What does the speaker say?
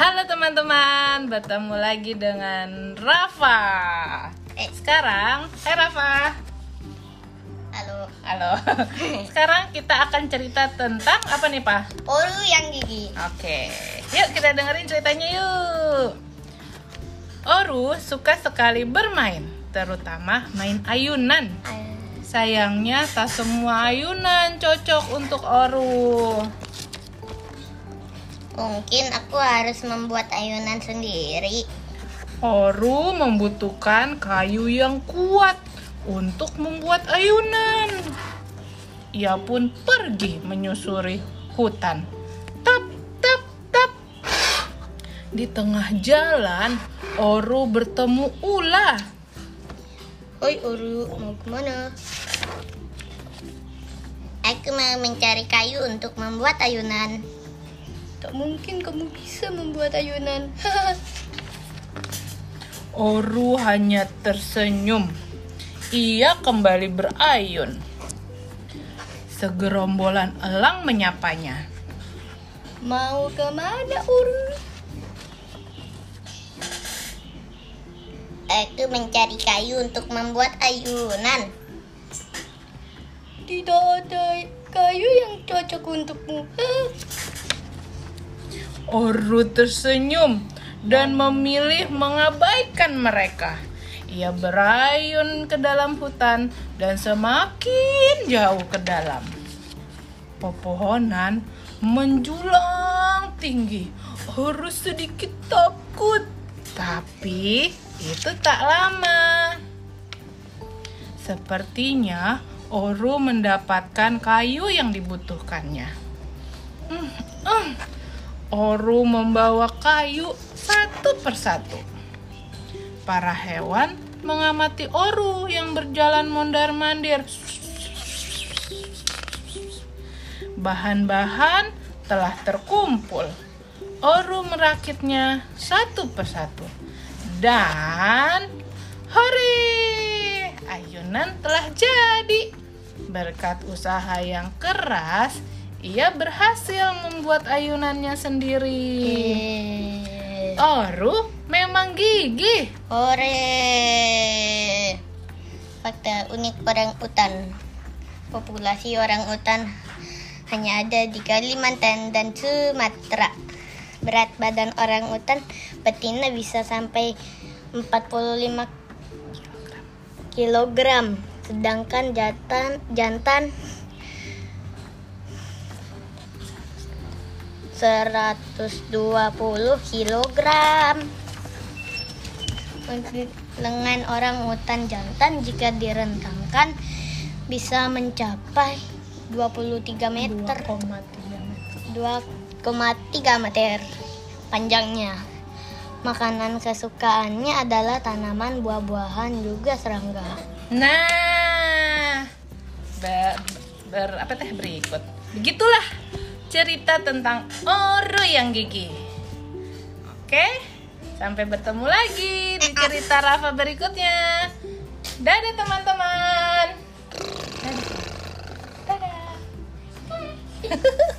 Halo teman-teman, bertemu lagi dengan Rafa. Eh. Sekarang, hai Rafa. Halo. Halo. Sekarang kita akan cerita tentang apa nih, Pak? Oru yang gigi. Oke. Yuk kita dengerin ceritanya yuk. Oru suka sekali bermain, terutama main ayunan. Sayangnya tak semua ayunan cocok untuk Oru. Mungkin aku harus membuat ayunan sendiri. Oru membutuhkan kayu yang kuat untuk membuat ayunan. Ia pun pergi menyusuri hutan. Tap, tap, tap. Di tengah jalan, Oru bertemu ular. Oi Oru, mau ke mana? Aku mau mencari kayu untuk membuat ayunan. Tak mungkin kamu bisa membuat ayunan. Oru hanya tersenyum. Ia kembali berayun. Segerombolan elang menyapanya. mau ke mana Oru? Aku mencari kayu untuk membuat ayunan. Tidak ada kayu yang cocok untukmu. Oru tersenyum dan memilih mengabaikan mereka. Ia berayun ke dalam hutan dan semakin jauh ke dalam. Pepohonan menjulang tinggi. Oru sedikit takut, tapi itu tak lama. Sepertinya Oru mendapatkan kayu yang dibutuhkannya. Hmm, hmm. Oru membawa kayu satu persatu. Para hewan mengamati Oru yang berjalan mondar-mandir. Bahan-bahan telah terkumpul. Oru merakitnya satu persatu. Dan hore! Ayunan telah jadi. Berkat usaha yang keras, ia berhasil membuat ayunannya sendiri. Oru memang gigih. Hore. Fakta unik orang utan. Populasi orang utan hanya ada di Kalimantan dan Sumatera. Berat badan orang utan betina bisa sampai 45 kilogram, sedangkan jantan jantan 120 kilogram. Untuk lengan orang utan jantan jika direntangkan bisa mencapai 23 meter. 2,3 meter. 2,3 meter panjangnya. Makanan kesukaannya adalah tanaman, buah-buahan, juga serangga. Nah, ber, ber- apa teh berikut. Begitulah cerita tentang Oru yang gigih. Oke, sampai bertemu lagi di cerita Rafa berikutnya. Dadah teman-teman. Dadah. Dadah.